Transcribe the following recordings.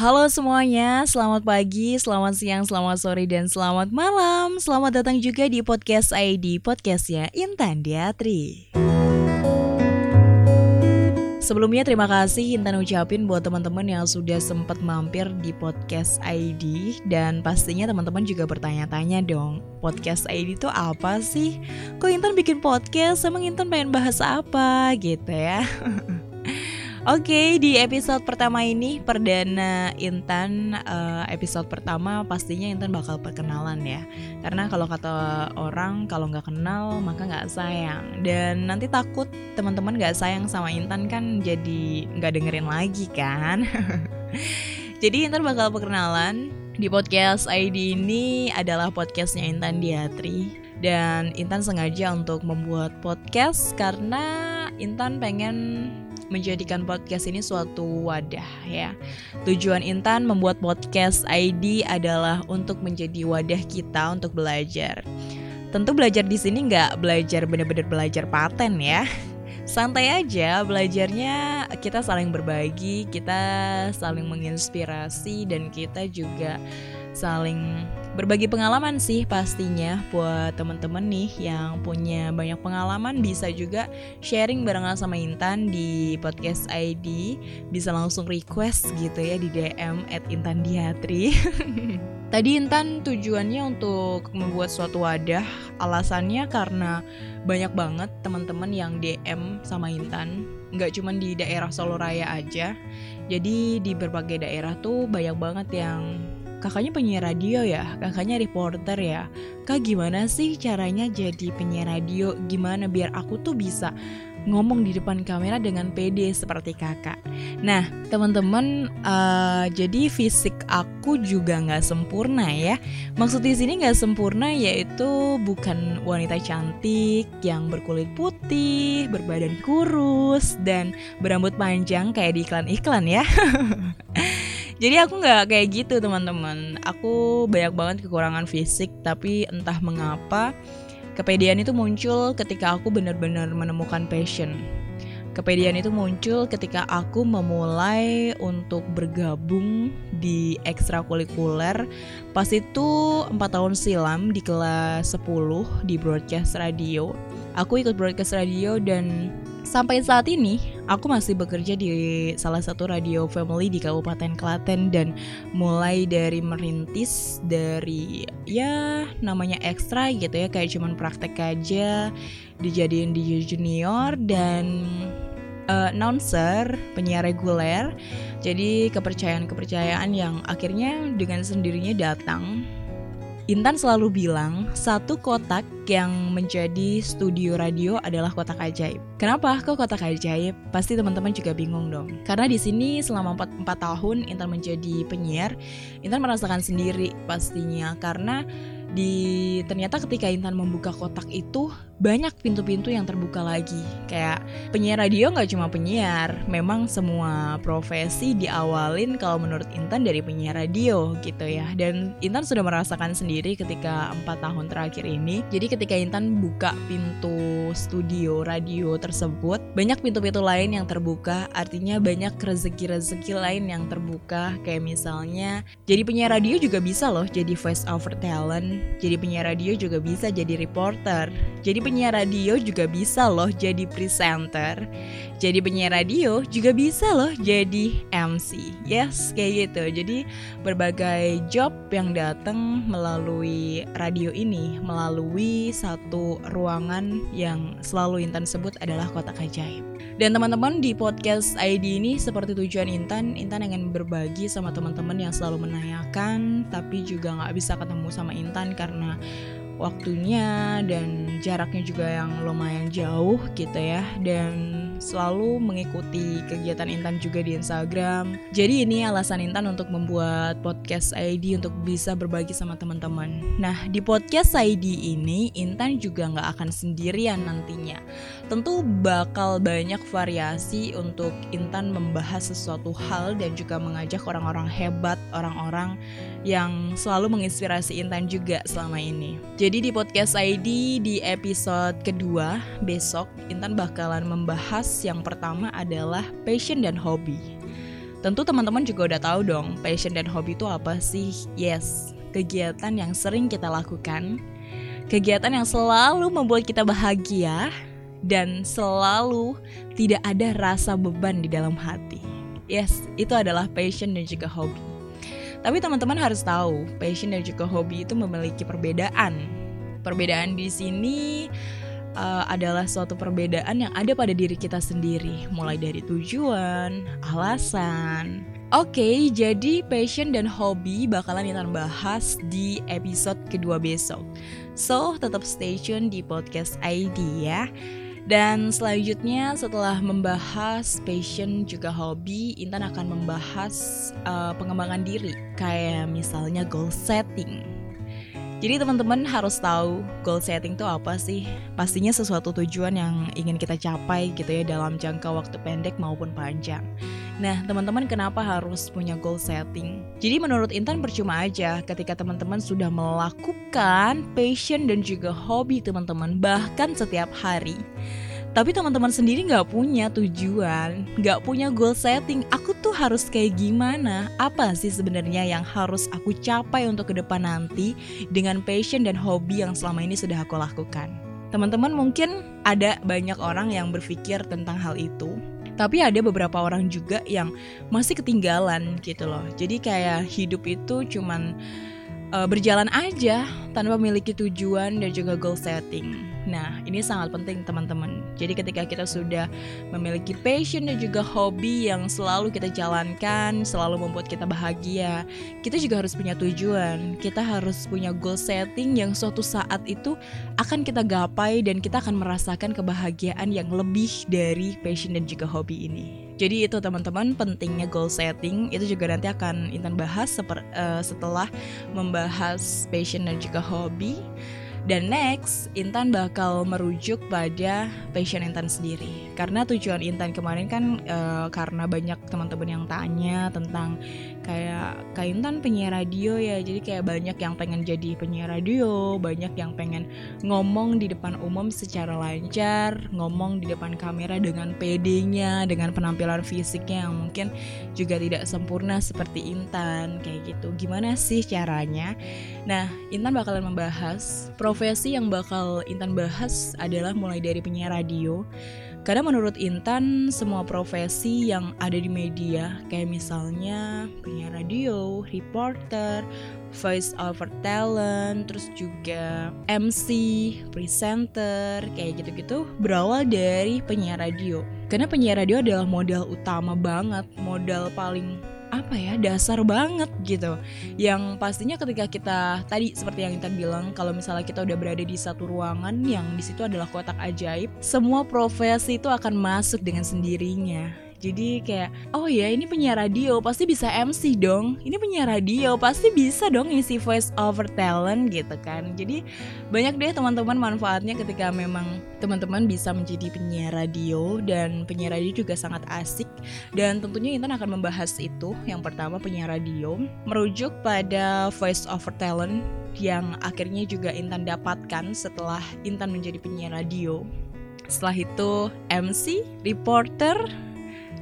Halo semuanya, selamat pagi, selamat siang, selamat sore, dan selamat malam. Selamat datang juga di podcast ID, podcastnya Intan Diatri. Sebelumnya terima kasih Intan ucapin buat teman-teman yang sudah sempat mampir di podcast ID dan pastinya teman-teman juga bertanya-tanya dong, podcast ID itu apa sih? Kok Intan bikin podcast? Emang Intan pengen bahas apa gitu ya? Oke, di episode pertama ini perdana Intan uh, episode pertama pastinya Intan bakal perkenalan ya. Karena kalau kata orang kalau nggak kenal maka nggak sayang. Dan nanti takut teman-teman nggak sayang sama Intan kan jadi nggak dengerin lagi kan. jadi Intan bakal perkenalan di podcast ID ini adalah podcastnya Intan Diatri dan Intan sengaja untuk membuat podcast karena Intan pengen menjadikan podcast ini suatu wadah ya. Tujuan Intan membuat podcast ID adalah untuk menjadi wadah kita untuk belajar. Tentu belajar di sini nggak belajar bener-bener belajar paten ya. Santai aja belajarnya kita saling berbagi, kita saling menginspirasi dan kita juga saling berbagi pengalaman sih pastinya buat temen-temen nih yang punya banyak pengalaman. Bisa juga sharing barengan sama Intan di podcast ID bisa langsung request gitu ya di DM at Intan Diatri Tadi Intan tujuannya untuk membuat suatu wadah. Alasannya karena banyak banget teman-teman yang DM sama Intan. Nggak cuma di daerah Solo Raya aja. Jadi di berbagai daerah tuh banyak banget yang kakaknya penyiar radio ya, kakaknya reporter ya. Kak gimana sih caranya jadi penyiar radio? Gimana biar aku tuh bisa ngomong di depan kamera dengan pede seperti kakak. Nah, teman-teman, uh, jadi fisik aku juga nggak sempurna ya. Maksud di sini nggak sempurna yaitu bukan wanita cantik yang berkulit putih, berbadan kurus dan berambut panjang kayak di iklan-iklan ya. Jadi aku nggak kayak gitu teman-teman. Aku banyak banget kekurangan fisik, tapi entah mengapa kepedean itu muncul ketika aku benar-benar menemukan passion. Kepedean itu muncul ketika aku memulai untuk bergabung di ekstrakurikuler Pas itu 4 tahun silam di kelas 10 di broadcast radio Aku ikut broadcast radio dan Sampai saat ini, aku masih bekerja di salah satu radio family di Kabupaten Klaten dan mulai dari merintis dari ya namanya ekstra gitu ya kayak cuman praktek aja dijadiin di junior dan uh, announcer, penyiar reguler. Jadi kepercayaan-kepercayaan yang akhirnya dengan sendirinya datang Intan selalu bilang satu kotak yang menjadi studio radio adalah kotak ajaib. Kenapa kok kotak ajaib? Pasti teman-teman juga bingung dong. Karena di sini selama 4, 4 tahun Intan menjadi penyiar, Intan merasakan sendiri pastinya karena di ternyata ketika Intan membuka kotak itu banyak pintu-pintu yang terbuka lagi. Kayak penyiar radio nggak cuma penyiar memang semua profesi diawalin kalau menurut Intan dari penyiar radio gitu ya. Dan Intan sudah merasakan sendiri ketika empat tahun terakhir ini. Jadi ketika Intan buka pintu studio radio tersebut banyak pintu-pintu lain yang terbuka. Artinya banyak rezeki-rezeki lain yang terbuka. Kayak misalnya jadi penyiar radio juga bisa loh jadi voice over talent. Jadi penyiar radio juga bisa jadi reporter. Jadi penyiar radio juga bisa loh jadi presenter. Jadi penyiar radio juga bisa loh jadi MC. Yes, kayak gitu. Jadi berbagai job yang datang melalui radio ini, melalui satu ruangan yang selalu Intan sebut adalah kotak ajaib. Dan teman-teman di podcast ID ini seperti tujuan Intan, Intan ingin berbagi sama teman-teman yang selalu menanyakan tapi juga nggak bisa ketemu sama Intan karena waktunya dan jaraknya juga yang lumayan jauh gitu ya. Dan selalu mengikuti kegiatan Intan juga di Instagram. Jadi ini alasan Intan untuk membuat podcast ID untuk bisa berbagi sama teman-teman. Nah di podcast ID ini Intan juga nggak akan sendirian nantinya. Tentu bakal banyak variasi untuk Intan membahas sesuatu hal dan juga mengajak orang-orang hebat, orang-orang yang selalu menginspirasi Intan juga selama ini. Jadi di podcast ID di episode kedua besok Intan bakalan membahas yang pertama adalah passion dan hobi. Tentu teman-teman juga udah tahu dong, passion dan hobi itu apa sih? Yes, kegiatan yang sering kita lakukan, kegiatan yang selalu membuat kita bahagia, dan selalu tidak ada rasa beban di dalam hati. Yes, itu adalah passion dan juga hobi. Tapi teman-teman harus tahu, passion dan juga hobi itu memiliki perbedaan. Perbedaan di sini uh, adalah suatu perbedaan yang ada pada diri kita sendiri, mulai dari tujuan, alasan. Oke, okay, jadi passion dan hobi bakalan kita bahas di episode kedua besok. So, tetap stay tune di podcast ID ya. Dan selanjutnya setelah membahas passion juga hobi, Intan akan membahas uh, pengembangan diri kayak misalnya goal setting. Jadi teman-teman harus tahu goal setting itu apa sih? Pastinya sesuatu tujuan yang ingin kita capai gitu ya dalam jangka waktu pendek maupun panjang. Nah, teman-teman kenapa harus punya goal setting? Jadi menurut Intan percuma aja ketika teman-teman sudah melakukan passion dan juga hobi teman-teman bahkan setiap hari. Tapi teman-teman sendiri nggak punya tujuan, nggak punya goal setting. Aku tuh harus kayak gimana? Apa sih sebenarnya yang harus aku capai untuk ke depan nanti dengan passion dan hobi yang selama ini sudah aku lakukan? Teman-teman mungkin ada banyak orang yang berpikir tentang hal itu, tapi ada beberapa orang juga yang masih ketinggalan gitu loh jadi kayak hidup itu cuman uh, berjalan aja tanpa memiliki tujuan dan juga goal setting Nah, ini sangat penting teman-teman. Jadi ketika kita sudah memiliki passion dan juga hobi yang selalu kita jalankan, selalu membuat kita bahagia, kita juga harus punya tujuan. Kita harus punya goal setting yang suatu saat itu akan kita gapai dan kita akan merasakan kebahagiaan yang lebih dari passion dan juga hobi ini. Jadi itu teman-teman pentingnya goal setting itu juga nanti akan Intan bahas seper, uh, setelah membahas passion dan juga hobi. Dan next, Intan bakal merujuk pada passion Intan sendiri. Karena tujuan Intan kemarin kan uh, karena banyak teman-teman yang tanya tentang kayak Kak Intan penyiar radio ya. Jadi kayak banyak yang pengen jadi penyiar radio, banyak yang pengen ngomong di depan umum secara lancar, ngomong di depan kamera dengan PD-nya, dengan penampilan fisiknya yang mungkin juga tidak sempurna seperti Intan kayak gitu. Gimana sih caranya? Nah, Intan bakalan membahas profesi yang bakal Intan bahas adalah mulai dari penyiar radio. Karena menurut Intan semua profesi yang ada di media kayak misalnya penyiar radio, reporter, voice over talent, terus juga MC, presenter, kayak gitu-gitu berawal dari penyiar radio. Karena penyiar radio adalah modal utama banget, modal paling apa ya dasar banget gitu. Yang pastinya ketika kita tadi seperti yang kita bilang kalau misalnya kita udah berada di satu ruangan yang di situ adalah kotak ajaib semua profesi itu akan masuk dengan sendirinya jadi kayak oh ya ini penyiar radio pasti bisa MC dong. Ini penyiar radio pasti bisa dong isi voice over talent gitu kan. Jadi banyak deh teman-teman manfaatnya ketika memang teman-teman bisa menjadi penyiar radio dan penyiar radio juga sangat asik. Dan tentunya Intan akan membahas itu. Yang pertama penyiar radio merujuk pada voice over talent yang akhirnya juga Intan dapatkan setelah Intan menjadi penyiar radio. Setelah itu MC, reporter,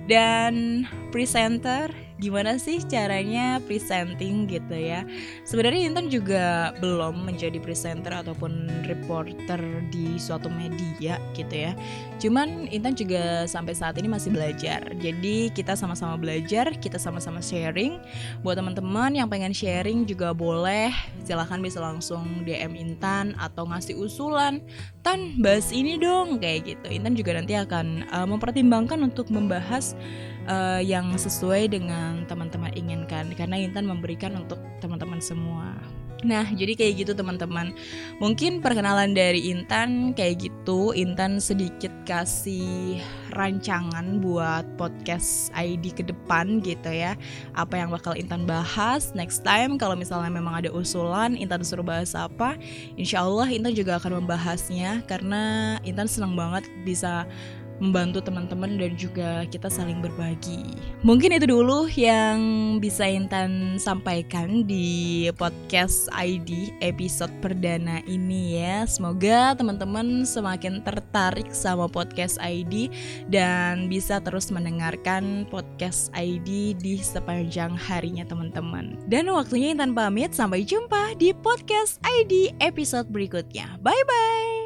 dan presenter gimana sih caranya presenting gitu ya? Sebenarnya Intan juga belum menjadi presenter ataupun reporter di suatu media gitu ya. Cuman Intan juga sampai saat ini masih belajar. Jadi kita sama-sama belajar kita sama-sama sharing. Buat teman-teman yang pengen sharing juga boleh silahkan bisa langsung DM Intan atau ngasih usulan. Tan bahas ini dong kayak gitu. Intan juga nanti akan uh, mempertimbangkan untuk membahas uh, yang sesuai dengan teman-teman inginkan karena Intan memberikan untuk teman-teman semua. Nah, jadi kayak gitu teman-teman. Mungkin perkenalan dari Intan kayak gitu. Intan sedikit kasih rancangan buat podcast ID ke depan gitu ya. Apa yang bakal Intan bahas next time kalau misalnya memang ada usulan Intan suruh bahas apa, insya Allah Intan juga akan membahasnya karena Intan senang banget bisa membantu teman-teman dan juga kita saling berbagi. Mungkin itu dulu yang bisa Intan sampaikan di podcast ID episode perdana ini ya. Semoga teman-teman semakin tertarik sama podcast ID dan bisa terus mendengarkan podcast ID di sepanjang harinya teman-teman. Dan waktunya Intan pamit, sampai jumpa di podcast ID episode berikutnya. Bye bye.